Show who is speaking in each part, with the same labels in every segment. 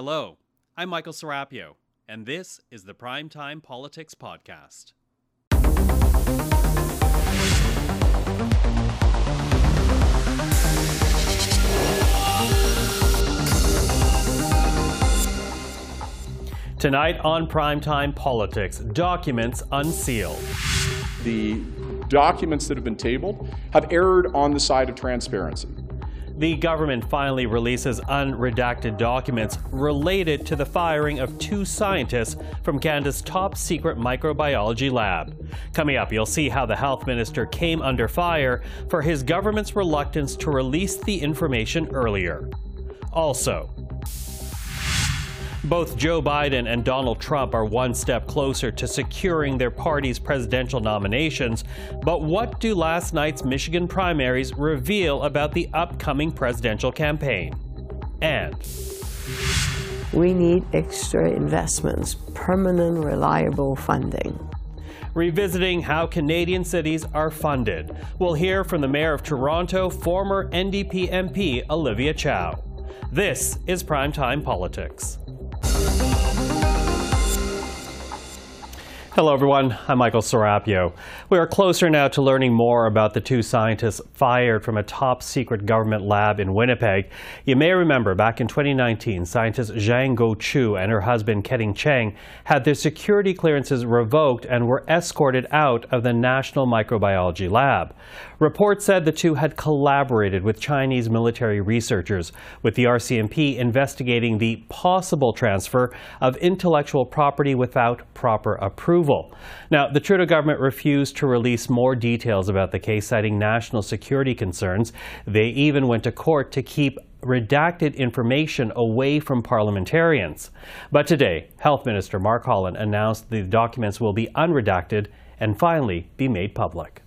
Speaker 1: Hello, I'm Michael Serapio, and this is the Primetime Politics Podcast. Tonight on Primetime Politics, documents unsealed.
Speaker 2: The documents that have been tabled have erred on the side of transparency.
Speaker 1: The government finally releases unredacted documents related to the firing of two scientists from Canada's top secret microbiology lab. Coming up, you'll see how the health minister came under fire for his government's reluctance to release the information earlier. Also, both Joe Biden and Donald Trump are one step closer to securing their party's presidential nominations. But what do last night's Michigan primaries reveal about the upcoming presidential campaign? And
Speaker 3: we need extra investments, permanent, reliable funding
Speaker 1: revisiting how Canadian cities are funded. We'll hear from the Mayor of Toronto, former NDP MP Olivia Chow. This is Primetime Politics. Hello, everyone. I'm Michael Serapio. We are closer now to learning more about the two scientists fired from a top secret government lab in Winnipeg. You may remember back in 2019, scientist Xiangguo Qiu and her husband Keding Cheng had their security clearances revoked and were escorted out of the National Microbiology Lab. Reports said the two had collaborated with Chinese military researchers, with the RCMP investigating the possible transfer of intellectual property without proper approval. Now, the Trudeau government refused to release more details about the case, citing national security concerns. They even went to court to keep redacted information away from parliamentarians. But today, Health Minister Mark Holland announced the documents will be unredacted and finally be made public.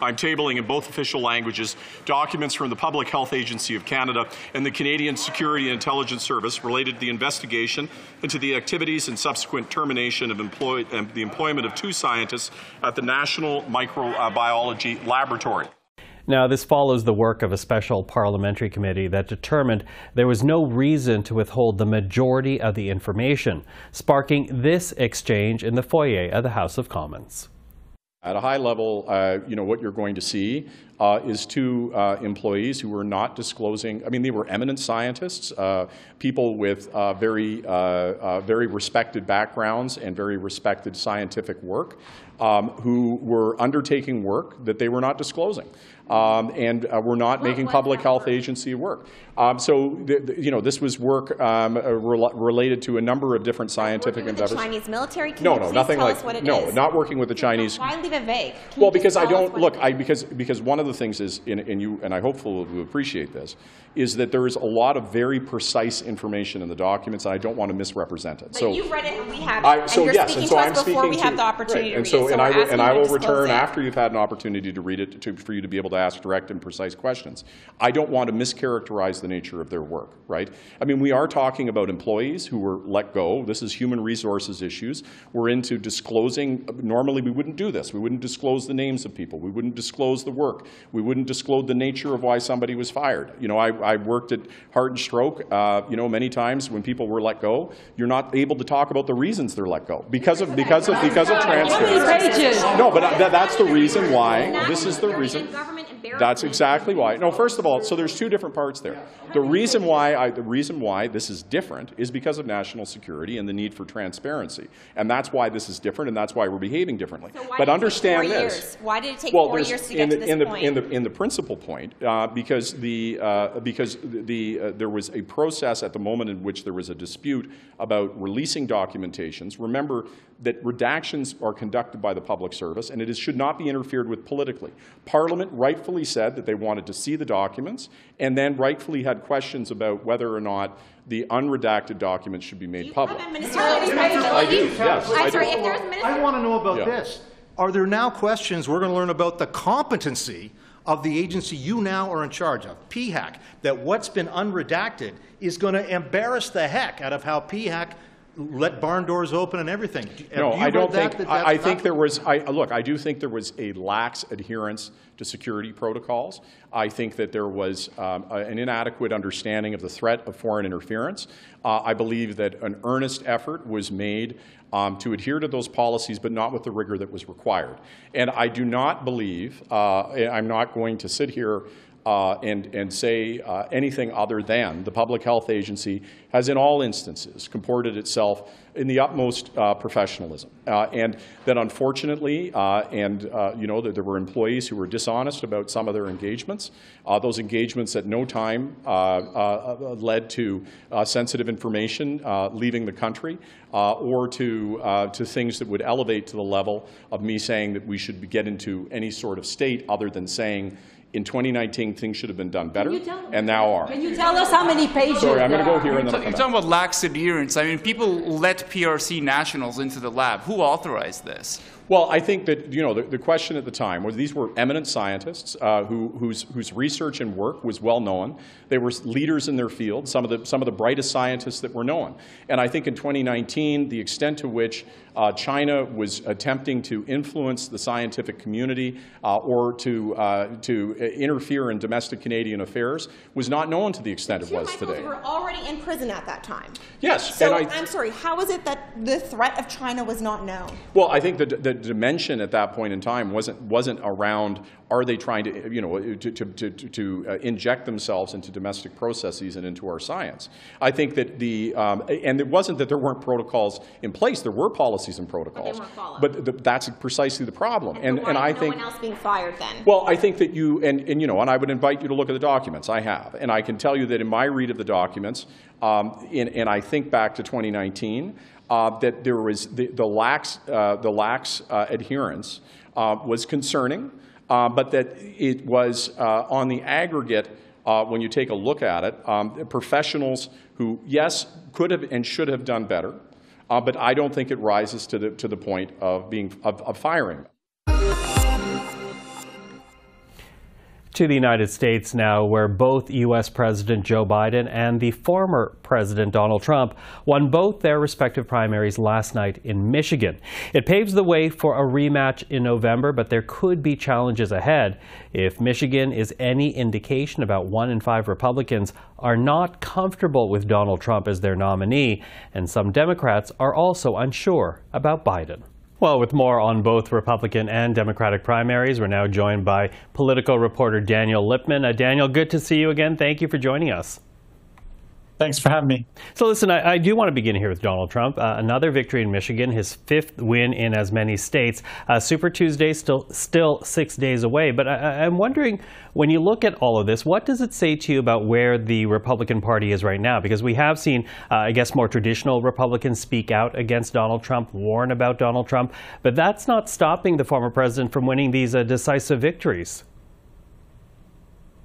Speaker 4: I'm tabling in both official languages documents from the Public Health Agency of Canada and the Canadian Security and Intelligence Service related to the investigation into the activities and subsequent termination of employ uh, the employment of two scientists at the National Microbiology Laboratory.
Speaker 1: Now, this follows the work of a special parliamentary committee that determined there was no reason to withhold the majority of the information, sparking this exchange in the foyer of the House of Commons.
Speaker 2: At a high level, uh, you know, what you're going to see uh, is two uh, employees who were not disclosing. I mean, they were eminent scientists, uh, people with uh, very, uh, very respected backgrounds and very respected scientific work, um, who were undertaking work that they were not disclosing um, and uh, we're not what, making public health work? agency work. Um, so, you know, this was work um, uh, re related to a number of different scientific
Speaker 5: endeavors. The Chinese military? Can
Speaker 2: no, no, nothing like
Speaker 5: no,
Speaker 2: is? not working with the Chinese.
Speaker 5: Why leave it vague?
Speaker 2: Can well, because I don't look. I because because one of the things is, and you and I hopefully will appreciate this, is that there is a lot of very precise information in the documents, and I don't want to misrepresent it.
Speaker 5: But so you've read it, and we have. I,
Speaker 2: so
Speaker 5: and
Speaker 2: yes, and so I'm
Speaker 5: before
Speaker 2: we
Speaker 5: have the opportunity
Speaker 2: right. and
Speaker 5: so,
Speaker 2: and I will, and I will return
Speaker 5: it.
Speaker 2: after you've had an opportunity to read it to, for you to be able to ask direct and precise questions. I don't want to mischaracterize the nature of their work, right? I mean, we are talking about employees who were let go. This is human resources issues. We're into disclosing. Normally, we wouldn't do this. We wouldn't disclose the names of people. We wouldn't disclose the work. We wouldn't disclose the nature of why somebody was fired. You know, I, I worked at Heart and Stroke. Uh, you know, many times when people were let go, you're not able to talk about the reasons they're let go because of because of because of transfers. No, but that, that's the reason why. This is the reason. That's exactly why. No, first of all, so there's two different parts there. The reason why I, the reason why this is different is because of national security and the need for transparency, and that's why this is different, and that's why we're behaving differently.
Speaker 5: So
Speaker 2: but
Speaker 5: understand
Speaker 2: this.
Speaker 5: Years? Why did it take
Speaker 2: well,
Speaker 5: four years to
Speaker 2: get
Speaker 5: in
Speaker 2: the,
Speaker 5: to this
Speaker 2: in the,
Speaker 5: point?
Speaker 2: In the, in the principal point, uh, because the uh, because the uh, there was a process at the moment in which there was a dispute about releasing documentations. Remember that redactions are conducted by the public service, and it is, should not be interfered with politically. Parliament rightfully said that they wanted to see the documents, and then rightfully had questions about whether or not the unredacted documents should be made public.
Speaker 5: I do,
Speaker 2: yes.
Speaker 5: I'm sorry,
Speaker 2: if
Speaker 5: there's
Speaker 6: I want to know about yeah. this. Are there now questions we're going to learn about the competency of the agency you now are in charge of, PHAC, that what's been unredacted is going to embarrass the heck out of how PHAC let barn doors open and everything. Have
Speaker 2: No, I don't
Speaker 6: read that,
Speaker 2: think,
Speaker 6: that
Speaker 2: I, I think there was, I, look, I do think there was a lax adherence to security protocols. I think that there was um, a- an inadequate understanding of the threat of foreign interference. Uh, I believe that an earnest effort was made um, to adhere to those policies, but not with the rigor that was required. And I do not believe, uh, I'm not going to sit here uh, and, and say uh, anything other than the Public Health Agency has in all instances comported itself in the utmost uh, professionalism. Uh, and that unfortunately, uh, and uh, you know, that there were employees who were dishonest about some of their engagements. Those engagements at no time led to sensitive information leaving the country or to, to things that would elevate to the level of me saying that we should get into any sort of state other than saying in 2019 things should have been done better and now are.
Speaker 7: Can you tell us how many pages?
Speaker 2: Sorry, I'm going to go here
Speaker 8: You're,
Speaker 2: and then I'll
Speaker 8: you're talking about lax adherence. I mean, people let PRC nationals into the lab. Who authorized this?
Speaker 2: Well, I think that you know the, the question at the time was these were eminent scientists uh, who, whose, whose research and work was well known. They were leaders in their field, some of the some of the brightest scientists that were known. And I think in 2019, the extent to which uh, China was attempting to influence the scientific community uh, or to uh, to interfere in domestic Canadian affairs was not known to the extent it was
Speaker 5: today.
Speaker 2: today.
Speaker 5: were already in prison at that time.
Speaker 2: Yes,
Speaker 5: So
Speaker 2: and I-
Speaker 5: I'm sorry. How is it that the threat of China was not known?
Speaker 2: Well, I think the, the dimension at that point in time wasn't wasn't around are they trying to you know to to, to, to uh, inject themselves into domestic processes and into our science. I think that the um, and it wasn't that there weren't protocols in place. There were policies and protocols,
Speaker 5: weren't followed.
Speaker 2: but the, that's precisely the problem. And
Speaker 5: Why
Speaker 2: and I
Speaker 5: is
Speaker 2: think
Speaker 5: no one else being fired then.
Speaker 2: well, I think that you, and, and you know, and I would invite you to look at the documents. I have. And I can tell you that in my read of the documents, um, in, and I think back to 2019, uh, that there was the, the lax, uh, the lax uh, adherence uh, was concerning, uh, but that it was on the aggregate, when you take a look at it, um, professionals who, yes, could have and should have done better, but I don't think it rises to the, to the point of, being, of, of firing.
Speaker 1: To the United States now, where both U.S. President Joe Biden and the former President Donald Trump won both their respective primaries last night in Michigan. It paves the way for a rematch in November, but there could be challenges ahead. If Michigan is any indication about one in five Republicans are not comfortable with Donald Trump as their nominee, and some Democrats are also unsure about Biden. Well, with more on both Republican and Democratic primaries, we're now joined by political reporter Daniel Lippman. Uh, Daniel, good to see you again. Thank you for joining us.
Speaker 9: Thanks for having me.
Speaker 1: So, listen, I, I do want to begin here with Donald Trump. Uh, another victory in Michigan, his fifth win in as many states. Uh, Super Tuesday still still six days away. But I, I'm wondering, when you look at all of this, what does it say to you about where the Republican Party is right now? Because we have seen, uh, I guess, more traditional Republicans speak out against Donald Trump, warn about Donald Trump, but that's not stopping the former president from winning these uh, decisive victories.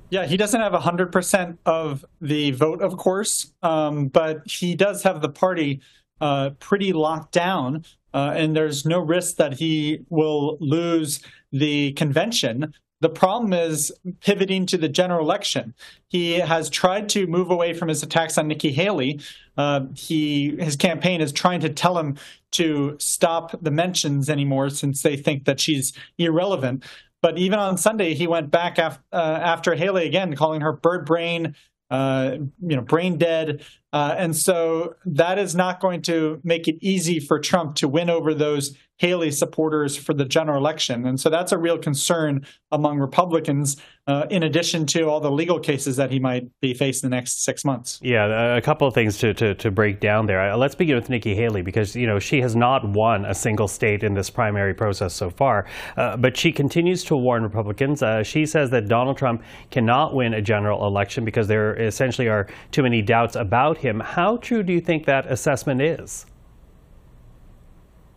Speaker 9: Yeah, he doesn't have 100% of the vote, of course, um, but he does have the party uh, pretty locked down, uh, and there's no risk that he will lose the convention. The problem is pivoting to the general election. He has tried to move away from his attacks on Nikki Haley. Uh, he his campaign is trying to tell him to stop the mentions anymore since they think that she's irrelevant. But even on Sunday, he went back af- uh, after Haley again, calling her bird brain, uh, you know, brain dead. Uh, and so that is not going to make it easy for Trump to win over those Haley supporters for the general election. And so that's a real concern among Republicans, uh, in addition to all the legal cases that he might be facing in the next six months.
Speaker 1: Yeah, a couple of things to, to, to break down there. Uh, Let's begin with Nikki Haley because you know she has not won a single state in this primary process so far, uh, but she continues to warn Republicans. Uh, she says that Donald Trump cannot win a general election because there essentially are too many doubts about him. How true do you think that assessment is?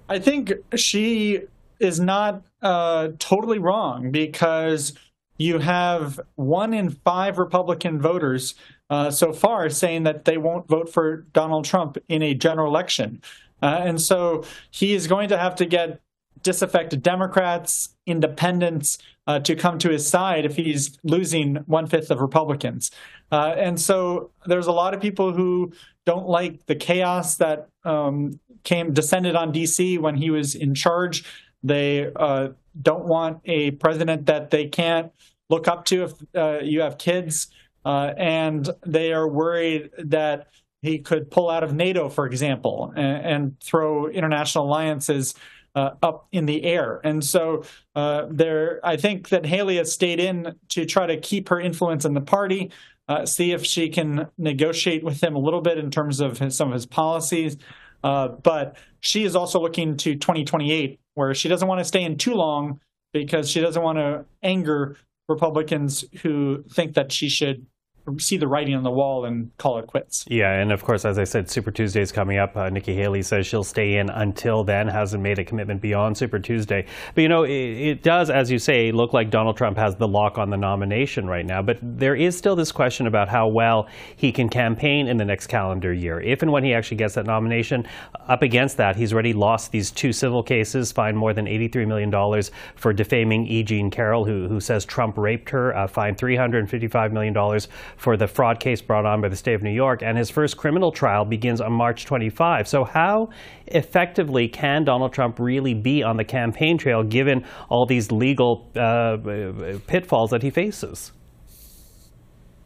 Speaker 9: I think she is not uh, totally wrong because you have one in five Republican voters uh, so far saying that they won't vote for Donald Trump in a general election. Uh, and so he is going to have to get disaffected Democrats, independents uh, to come to his side if he's losing one fifth of Republicans. Uh, and so there's a lot of people who don't like the chaos that um, came descended on DC when he was in charge. They uh, don't want a president that they can't look up to if uh, you have kids, uh, and they are worried that he could pull out of NATO, for example, and, and throw international alliances uh, up in the air. And so uh, there, I think that Haley has stayed in to try to keep her influence in the party, uh, see if she can negotiate with him a little bit in terms of his, some of his policies. Uh, but she is also looking to 2028, where she doesn't want to stay in too long because she doesn't want to anger Republicans who think that she should see the writing on the wall and call it quits.
Speaker 1: Yeah, and of course, as I said, Super Tuesday is coming up. Uh, Nikki Haley says she'll stay in until then, hasn't made a commitment beyond Super Tuesday. But you know, it, it, does, as you say, look like Donald Trump has the lock on the nomination right now. But there is still this question about how well he can campaign in the next calendar year. If and when he actually gets that nomination, up against that, he's already lost these two civil cases, fined more than $83 million for defaming E. Jean Carroll, who, who says Trump raped her, uh, fined $355 million for the fraud case brought on by the state of New York, and his first criminal trial begins on March 25. So, how effectively can Donald Trump really be on the campaign trail given all these legal uh, pitfalls that he faces?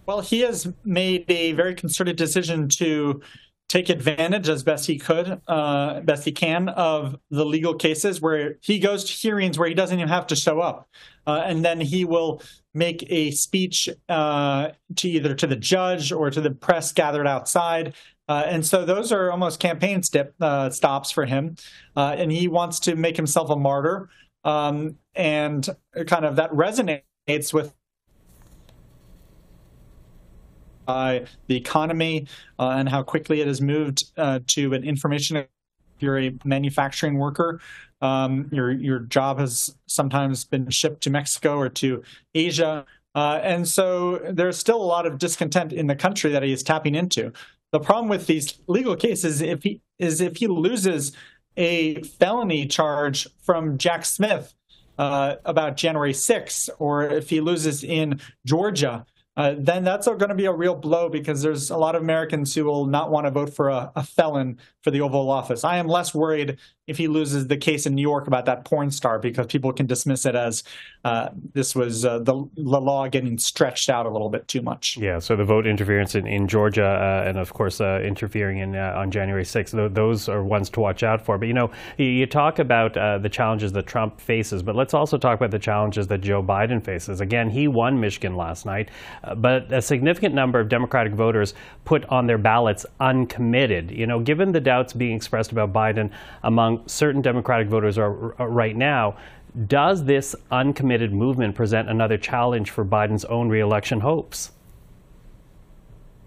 Speaker 9: Well, he has made a very concerted decision to take advantage as best he could, uh, best he can, of the legal cases where he goes to hearings where he doesn't even have to show up, uh, and then he will make a speech uh, to either to the judge or to the press gathered outside. Uh, and so those are almost campaign step, uh, stops for him, uh, and he wants to make himself a martyr, um, and kind of that resonates with uh, the economy uh, and how quickly it has moved uh, to an information. If you're a manufacturing worker, um, your your job has sometimes been shipped to Mexico or to Asia, uh, and so there's still a lot of discontent in the country that he is tapping into. The problem with these legal cases if he, is if he loses a felony charge from Jack Smith uh, about January 6th, or if he loses in Georgia uh, then that's going to be a real blow because there's a lot of Americans who will not want to vote for a, a, felon for the Oval Office. I am less worried if he loses the case in New York about that porn star because people can dismiss it as uh, this was uh, the, the, law getting stretched out a little bit too much.
Speaker 1: Yeah, so the vote interference in, in Georgia uh, and, of course, uh, interfering in uh, on January 6th, th- those are ones to watch out for. But, you know, you, talk about the challenges that Trump faces, but let's also talk about the challenges that Joe Biden faces. Again, he won Michigan last night but a significant number of Democratic voters put on their ballots uncommitted. You know, given the doubts being expressed about Biden among certain Democratic voters are right now, does this uncommitted movement present another challenge for Biden's own reelection hopes?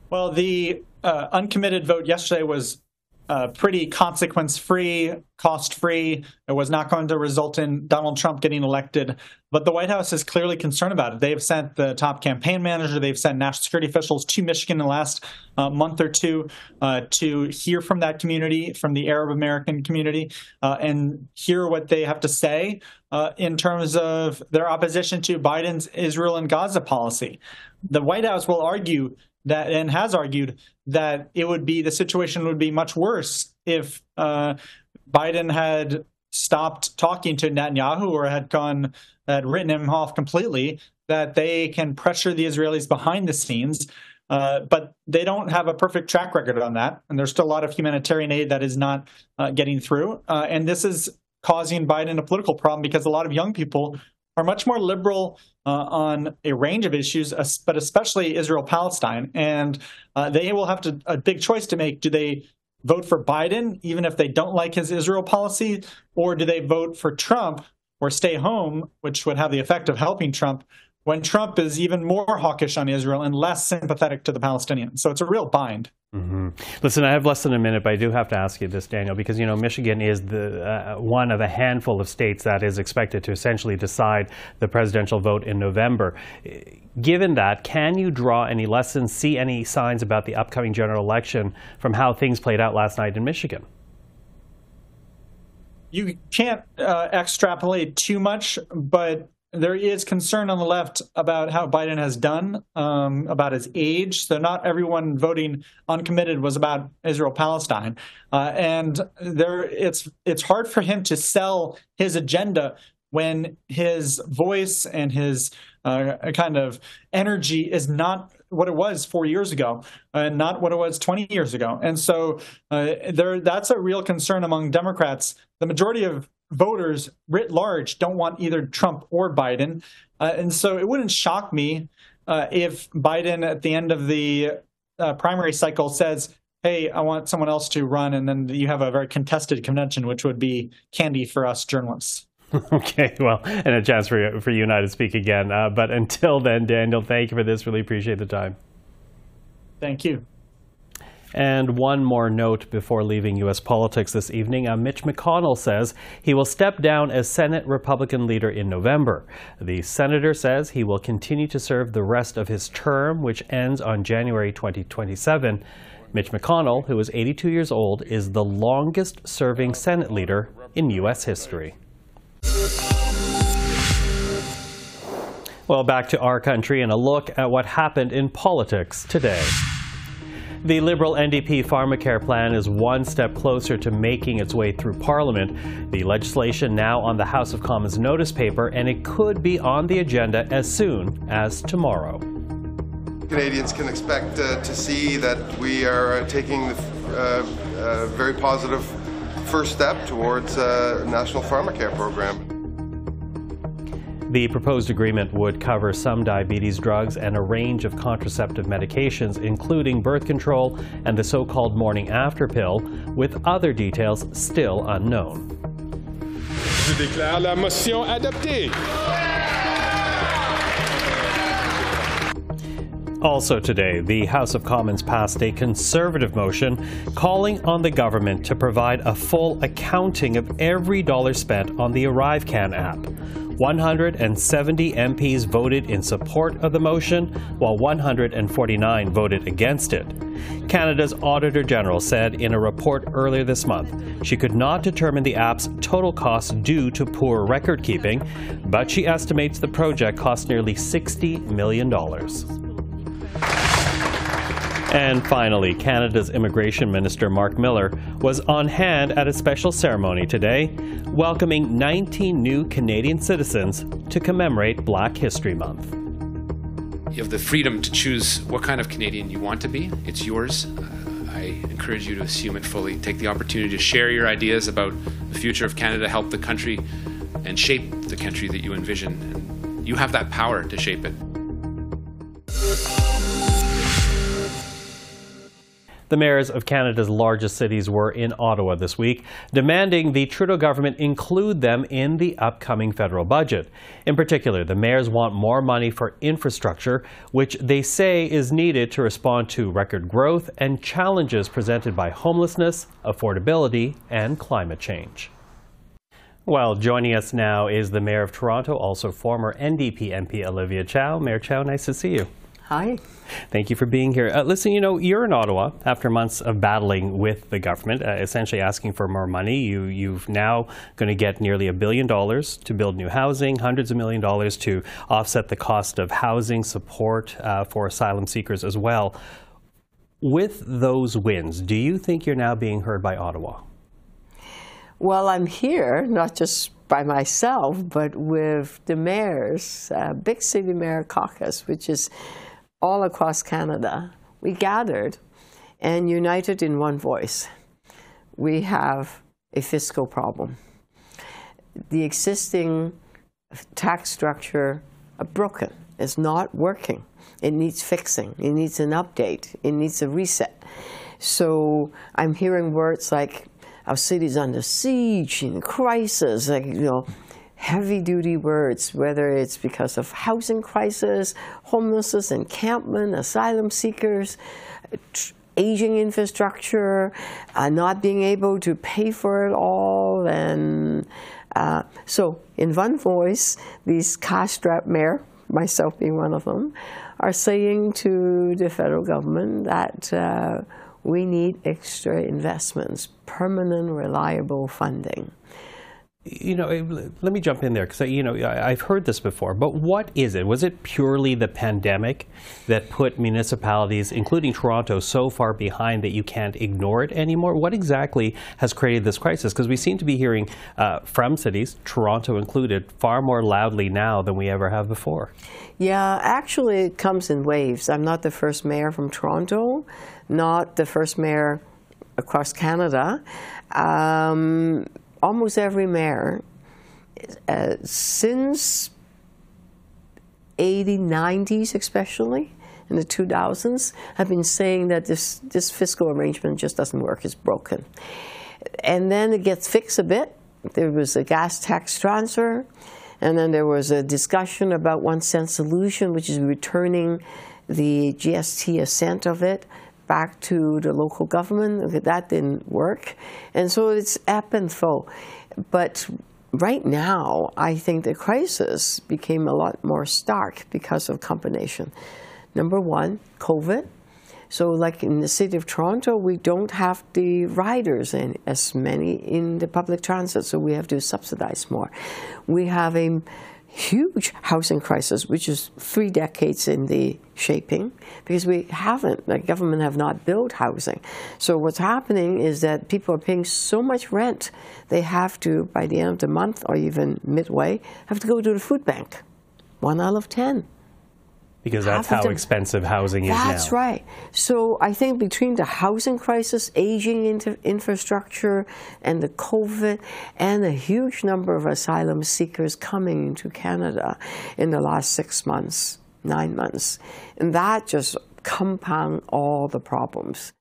Speaker 9: Well, the uh, uncommitted vote yesterday was uh, pretty consequence free, cost free. It was not going to result in Donald Trump getting elected. But the White House is clearly concerned about it. They've sent the top campaign manager, they've sent national security officials to Michigan in the last uh, month or two uh, to hear from that community, from the Arab American community, uh, and hear what they have to say uh, in terms of their opposition to Biden's Israel and Gaza policy. The White House will argue that and has argued that it would be the situation would be much worse if uh, Biden had stopped talking to Netanyahu or had gone had written him off completely. That they can pressure the Israelis behind the scenes. Uh, but they don't have a perfect track record on that, and there's still a lot of humanitarian aid that is not uh, getting through. Uh, and this is causing Biden a political problem because a lot of young people are much more liberal uh, on a range of issues, but especially Israel Palestine. And uh, they will have to, a big choice to make. Do they vote for Biden, even if they don't like his Israel policy, or do they vote for Trump or stay home, which would have the effect of helping Trump when Trump is even more hawkish on Israel and less sympathetic to the Palestinians. So it's a real bind.
Speaker 1: Mm-hmm. Listen, I have less than a minute, but I do have to ask you this, Daniel, because you know Michigan is the uh, one of a handful of states that is expected to essentially decide the presidential vote in November. Given that, can you draw any lessons, see any signs about the upcoming general election from how things played out last night in Michigan?
Speaker 9: you can't uh, extrapolate too much, but there is concern on the left about how Biden has done, um, about his age. So not everyone voting uncommitted was about Israel Palestine, uh, and there it's it's hard for him to sell his agenda when his voice and his uh, kind of energy is not what it was four years ago and not what it was 20 years ago. And so uh, there, that's a real concern among Democrats. The majority of voters writ large don't want either Trump or Biden. Uh, and so it wouldn't shock me uh, if Biden at the end of the uh, primary cycle says, hey, I want someone else to run. And then you have a very contested convention, which would be candy for us journalists.
Speaker 1: okay, well, and a chance for you, for you and I to speak again. Uh, but until then, Daniel, thank you for this. Really appreciate the time.
Speaker 9: Thank you.
Speaker 1: And one more note before leaving U.S. politics this evening. Uh, Mitch McConnell says he will step down as Senate Republican leader in November. The senator says he will continue to serve the rest of his term, which ends on January 2027. Mitch McConnell, who is 82 years old, is the longest serving Senate leader in U.S. history. Well, back to our country and a look at what happened in politics today. The Liberal NDP Pharmacare plan is one step closer to making its way through Parliament. The legislation now on the House of Commons notice paper, and it could be on the agenda as soon as tomorrow.
Speaker 7: Canadians can expect uh, to see that we are uh, taking the uh, uh very positive first step towards a national pharmacare program.
Speaker 1: The proposed agreement would cover some diabetes drugs and a range of contraceptive medications, including birth control and the so called morning after pill, with other details still unknown. Je déclare la motion adoptée. Also today, the House of Commons passed a conservative motion calling on the government to provide a full accounting of every dollar spent on the ArriveCan app. 170 MPs voted in support of the motion, while 149 voted against it. Canada's Auditor General said in a report earlier this month she could not determine the app's total costs due to poor record keeping, but she estimates the project cost nearly $60 million. And finally, Canada's Immigration Minister Mark Miller was on hand at a special ceremony today, welcoming 19 new Canadian citizens to commemorate Black History Month.
Speaker 10: You have the freedom to choose what kind of Canadian you want to be. It's yours. Uh, I encourage you to assume it fully. Take the opportunity to share your ideas about the future of Canada, help the country, and shape the country that you envision. And you have that power to shape it.
Speaker 1: The mayors of Canada's largest cities were in Ottawa this week, demanding the Trudeau government include them in the upcoming federal budget. In particular, the mayors want more money for infrastructure, which they say is needed to respond to record growth and challenges presented by homelessness, affordability, and climate change. Well, joining us now is the Mayor of Toronto, also former NDP MP Olivia Chow. Mayor Chow, nice to see you.
Speaker 3: Hi.
Speaker 1: Thank you for being here. Uh, listen, you know, you're in Ottawa after months of battling with the government, uh, essentially asking for more money. You, you've now going to get nearly a billion dollars to build new housing, hundreds of million dollars to offset the cost of housing support uh, for asylum seekers as well. With those wins, do you think you're now being heard by Ottawa?
Speaker 3: Well, I'm here not just by myself, but with the mayors, uh, Big City Mayor Caucus, which is all across Canada, we gathered and united in one voice. We have a fiscal problem. The existing tax structure are broken. It's not working. It needs fixing. It needs an update. It needs a reset. So I'm hearing words like our city's under siege, in crisis, like, you know, heavy duty words, whether it's because of housing crisis, homelessness, encampment, asylum seekers, aging infrastructure, uh, not being able to pay for it all. And uh, so, in one voice, these cash-strapped mayor, myself being one of them, are saying to the federal government that uh, we need extra investments, permanent, reliable funding.
Speaker 1: You know, eh, let me jump in there because you know I've heard this before. But what is it? Was it purely the pandemic that put municipalities, including Toronto, so far behind that you can't ignore it anymore? What exactly has created this crisis? Because we seem to be hearing uh, from cities, Toronto included, far more loudly now than we ever have before.
Speaker 3: Yeah, actually, it comes in waves. I'm not the first mayor from Toronto, not the first mayor across Canada. Um, almost every mayor uh, since 80, 90s especially, in the 2000s, have been saying that this, this fiscal arrangement just doesn't work, it's broken. And then it gets fixed a bit. There was a gas tax transfer, and then there was a discussion about one cent solution, which is returning the GST assent of it back to the local government. That didn't work. And so it's ebb and flow. But right now, I think the crisis became a lot more stark because of combination. Number one, COVID. So, like in the city of Toronto, we don't have the riders in as many in the public transit, so we have to subsidize more. We have a huge housing crisis, which is three decades in the shaping, because we haven't, the government have not built housing. So what's happening is that people are paying so much rent, they have to, by the end of the month or even midway, have to go to the food bank. One out of ten
Speaker 1: because that's how them, expensive housing is now.
Speaker 3: That's right. So I think between the housing crisis, aging infrastructure, and the COVID, and a huge number of asylum seekers coming to Canada in the last six months, nine months, and that just compound all the problems.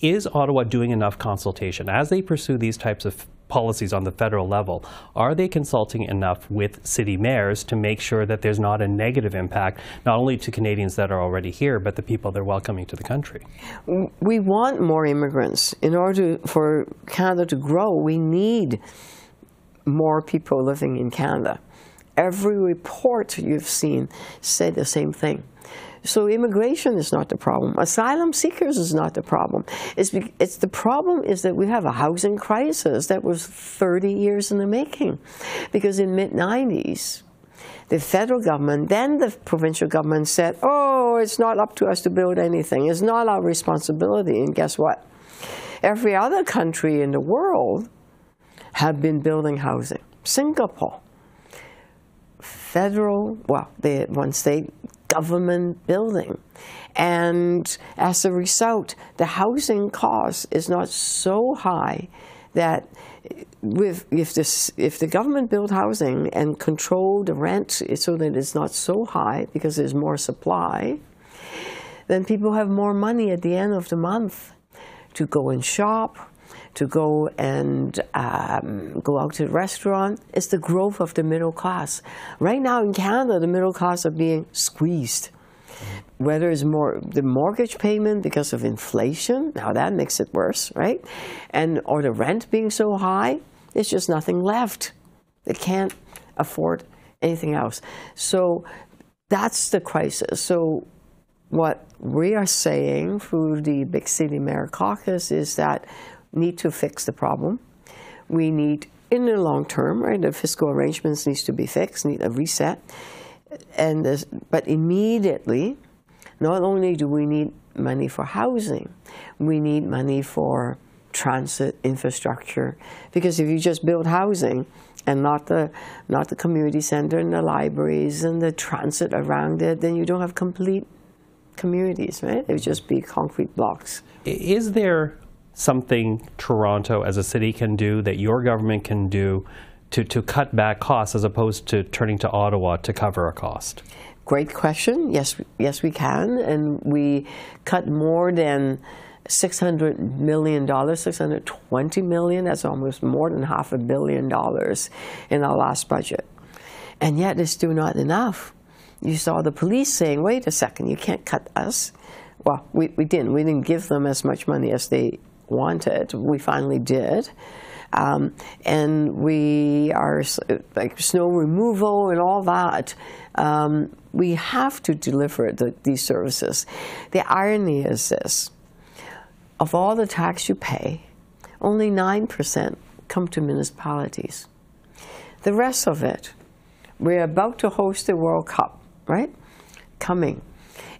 Speaker 1: Is Ottawa doing enough consultation as they pursue these types of policies on the federal level, are they consulting enough with city mayors to make sure that there's not a negative impact, not only to Canadians that are already here, but the people they're welcoming to the country?
Speaker 3: We want more immigrants. In order to, for Canada to grow, we need more people living in Canada. Every report you've seen said the same thing. So immigration is not the problem. Asylum seekers is not the problem. It's, it's the problem is that we have a housing crisis that was 30 years in the making. Because in mid-90s, the federal government, then the provincial government said, oh, it's not up to us to build anything. It's not our responsibility. And guess what? Every other country in the world have been building housing. Singapore, federal, well, the one state government building. And as a result, the housing cost is not so high that with, if, this, if the government build housing and control the rent so that it's not so high because there's more supply, then people have more money at the end of the month to go and shop, to go and um, go out to the restaurant. It's the growth of the middle class. Right now in Canada, the middle class are being squeezed. Whether it's more the mortgage payment because of inflation, now that makes it worse, right? And or the rent being so high, there's just nothing left. They can't afford anything else. So that's the crisis. So what we are saying through the Big City Mayor Caucus is that need to fix the problem. We need, in the long term, right, the fiscal arrangements needs to be fixed, need a reset. And this, but immediately, not only do we need money for housing, we need money for transit infrastructure. Because if you just build housing and not the not the community center and the libraries and the transit around it, then you don't have complete communities, right? It would just be concrete blocks.
Speaker 1: Is there something Toronto as a city can do, that your government can do to, to cut back costs as opposed to turning to Ottawa to cover a cost?
Speaker 3: Great question. Yes, yes, we can. And we cut more than $600 million, 620 million. That's almost more than half a billion dollars in our last budget. And yet it's still not enough. You saw the police saying, wait a second, you can't cut us. Well, we, we didn't. We didn't give them as much money as they wanted. We finally did. Um, and we are like snow removal and all that. Um, we have to deliver the, these services. The irony is this: of all the tax you pay, only nine percent come to municipalities. The rest of it, we're about to host the World Cup, right? Coming.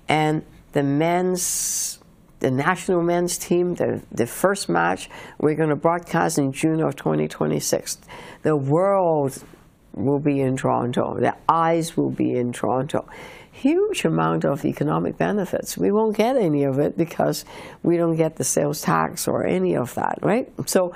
Speaker 3: And the men's, the national men's team, the, the first match, we're going to broadcast in June of 2026. The world will be in Toronto. The eyes will be in Toronto huge amount of economic benefits. We won't get any of it because we don't get the sales tax or any of that, right? So,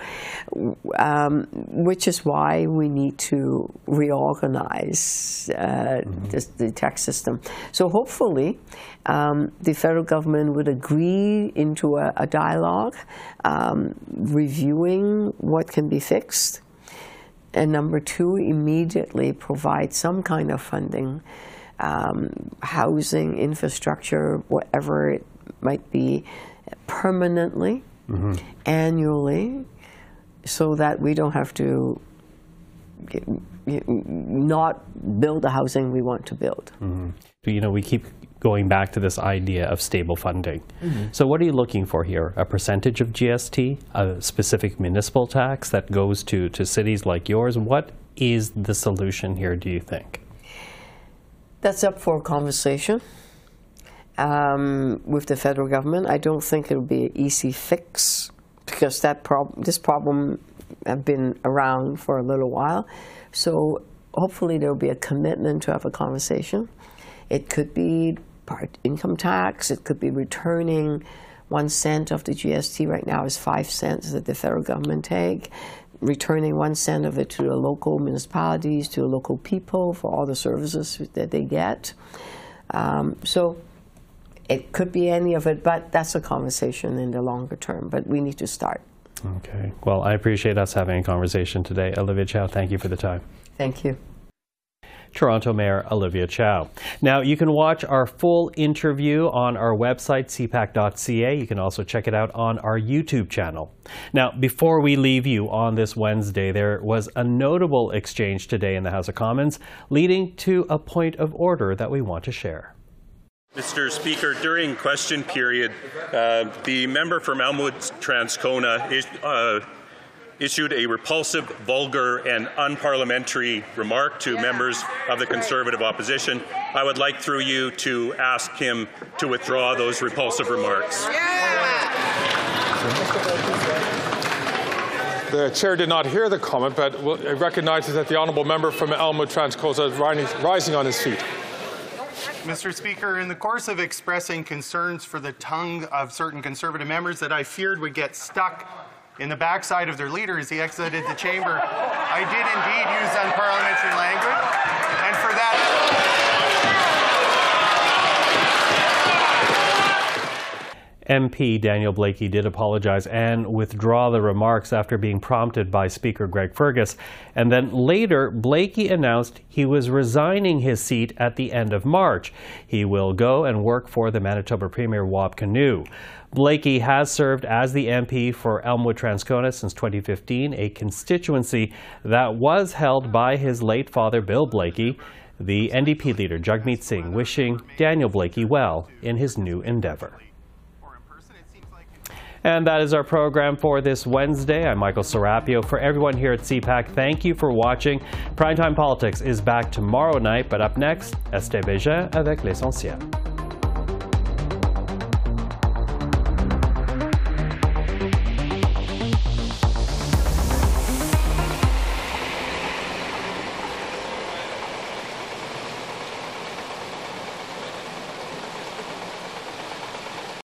Speaker 3: um, which is why we need to reorganize uh, mm-hmm. the, the, tax system. So hopefully, um, the federal government would agree into a, a dialogue, um, reviewing what can be fixed. And number two, immediately provide some kind of funding um, housing, infrastructure, whatever it might be, permanently, mm-hmm. annually, so that we don't have to get, not build the housing we want to build.
Speaker 1: Mm-hmm. You know, we keep going back to this idea of stable funding. Mm-hmm. So, what are you looking for here? A percentage of GST, a specific municipal tax that goes to, to cities like yours? What is the solution here, do you think?
Speaker 3: That's up for conversation um, with the federal government. I don't think it'll be an easy fix because that prob- this problem have been around for a little while. So hopefully there will be a commitment to have a conversation. It could be part income tax. It could be returning one cent of the GST. Right now is five cents that the federal government take returning one cent of it to the local municipalities, to the local people for all the services that they get. Um, so it could be any of it, but that's a conversation in the longer term. But we need to start.
Speaker 1: Okay. Well, I appreciate us having a conversation today. Olivia Chow, thank you for the time.
Speaker 3: Thank you.
Speaker 1: Toronto Mayor Olivia Chow. Now, you can watch our full interview on our website, cpac.ca. You can also check it out on our YouTube channel. Now, before we leave you on this Wednesday, there was a notable exchange today in the House of Commons, leading to a point of order that we want to share.
Speaker 11: Mr. Speaker, during question period, uh, the member from Elmwood Transcona is, uh, issued a repulsive, vulgar, and unparliamentary remark to yeah. members of the Conservative opposition. I would like, through you, to ask him to withdraw those repulsive remarks. Yeah.
Speaker 12: The chair did not hear the comment, but uh, recognizes that the honourable member from Elmwood Transcona is rising on his feet.
Speaker 13: Mr. Speaker, in the course of expressing concerns for the tongue of certain Conservative members that I feared would get stuck in the backside of their leader as he exited the chamber. I did indeed use unparliamentary language, and for that.
Speaker 1: MP Daniel Blaikie did apologize and withdraw the remarks after being prompted by Speaker Greg Fergus. And then later, Blaikie announced he was resigning his seat at the end of March. He will go and work for the Manitoba Premier Wab Kinew. Blaikie has served as the MP for Elmwood Transcona since 2015, a constituency that was held by his late father, Bill Blaikie. The NDP leader, Jagmeet Singh, wishing Daniel Blaikie well in his new endeavor. And that is our program for this Wednesday. I'm Michael Serapio. For everyone here at CPAC, thank you for watching. Primetime Politics is back tomorrow night, but up next, Estée avec l'essentiel.